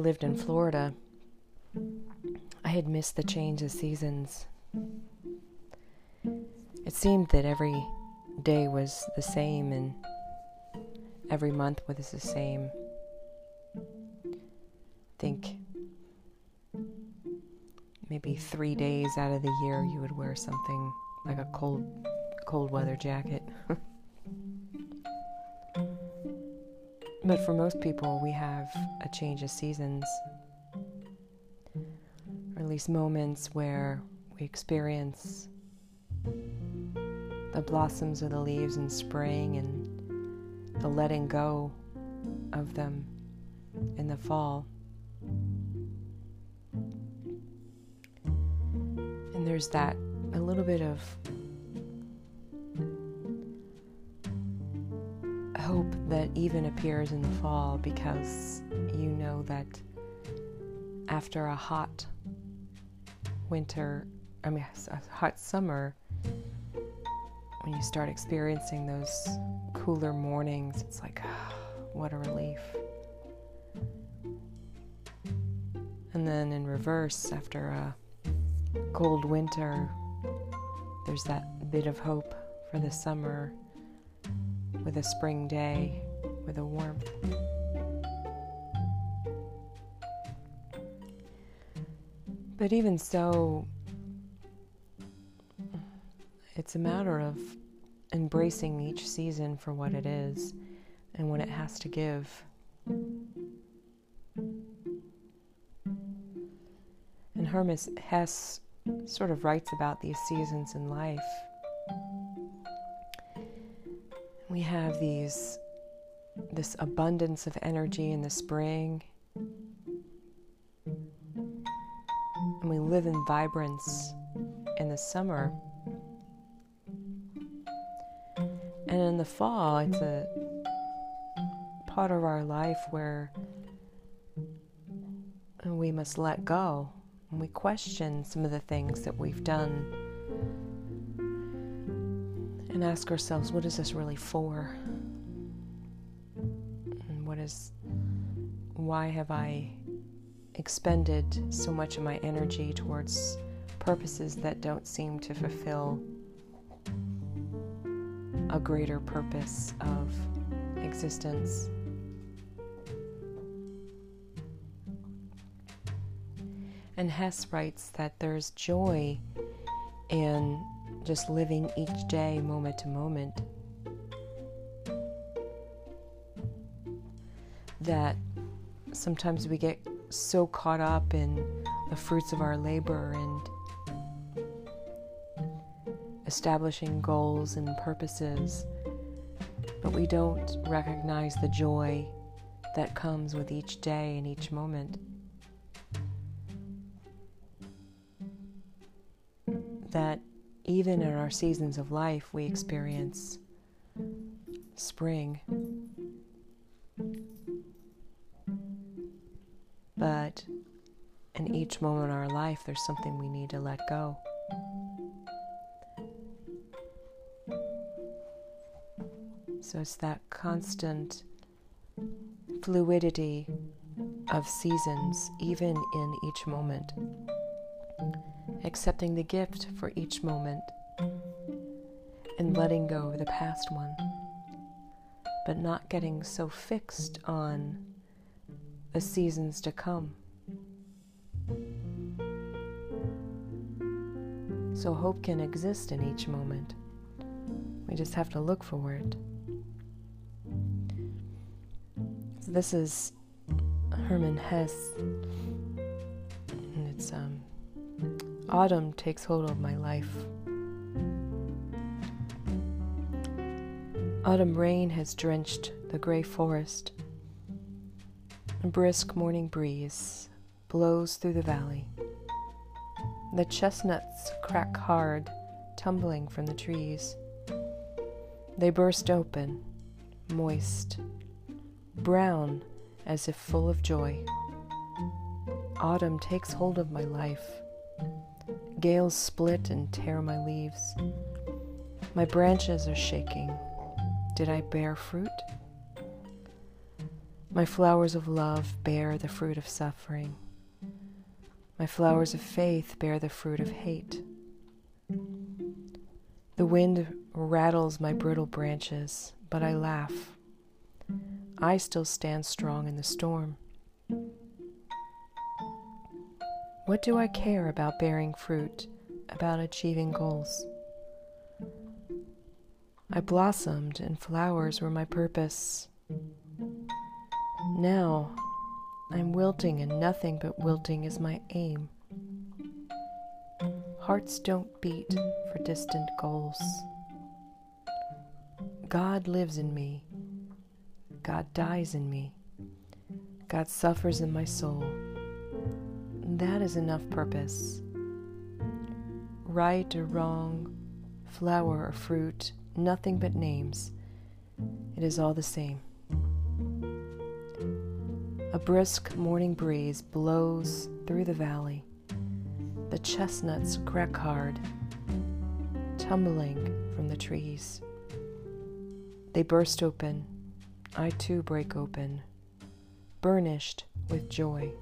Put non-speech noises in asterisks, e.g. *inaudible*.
lived in Florida, I had missed the change of seasons. It seemed that every day was the same and every month was the same. I think maybe three days out of the year you would wear something like a cold cold weather jacket. But for most people we have a change of seasons. Or at least moments where we experience the blossoms of the leaves in spring and the letting go of them in the fall. And there's that a little bit of hope that even appears in the fall because you know that after a hot winter, I mean, a hot summer, when you start experiencing those cooler mornings, it's like, oh, *sighs* what a relief. And then in reverse, after a cold winter, there's that bit of hope for the summer with a spring day, with a warmth. But even so, it's a matter of embracing each season for what it is and what it has to give. And Hermann Hesse sort of writes about these seasons in life. We have these this abundance of energy in the spring. And we live in vibrance in the summer. And in the fall, it's a part of our life where we must let go and we question some of the things that we've done and ask ourselves, what is this really for? And what is, why have I expended so much of my energy towards purposes that don't seem to fulfill a greater purpose of existence? And Hesse writes that there's joy in just living each day moment to moment. That sometimes we get so caught up in the fruits of our labor and establishing goals and purposes, but we don't recognize the joy that comes with each day and each moment. that even in our seasons of life, we experience spring. But in each moment of our life, there's something we need to let go. So it's that constant fluidity of seasons, even in each moment accepting the gift for each moment, and letting go of the past one, but not getting so fixed on the seasons to come. So hope can exist in each moment. We just have to look for it. So this is Hermann Hesse, Autumn takes hold of my life. Autumn rain has drenched the gray forest. A brisk morning breeze blows through the valley. The chestnuts crack hard, tumbling from the trees. They burst open, moist, brown as if full of joy. Autumn takes hold of my life. Gales split and tear my leaves. My branches are shaking. Did I bear fruit? My flowers of love bear the fruit of suffering. My flowers of faith bear the fruit of hate. The wind rattles my brittle branches, but I laugh. I still stand strong in the storm. What do I care about bearing fruit, about achieving goals? I blossomed, and flowers were my purpose. Now I'm wilting, and nothing but wilting is my aim. Hearts don't beat for distant goals. God lives in me. God dies in me. God suffers in my soul. That is enough purpose. Right or wrong, flower or fruit, nothing but names. It is all the same. A brisk morning breeze blows through the valley. The chestnuts crack hard, tumbling from the trees. They burst open. I too break open, burnished with joy.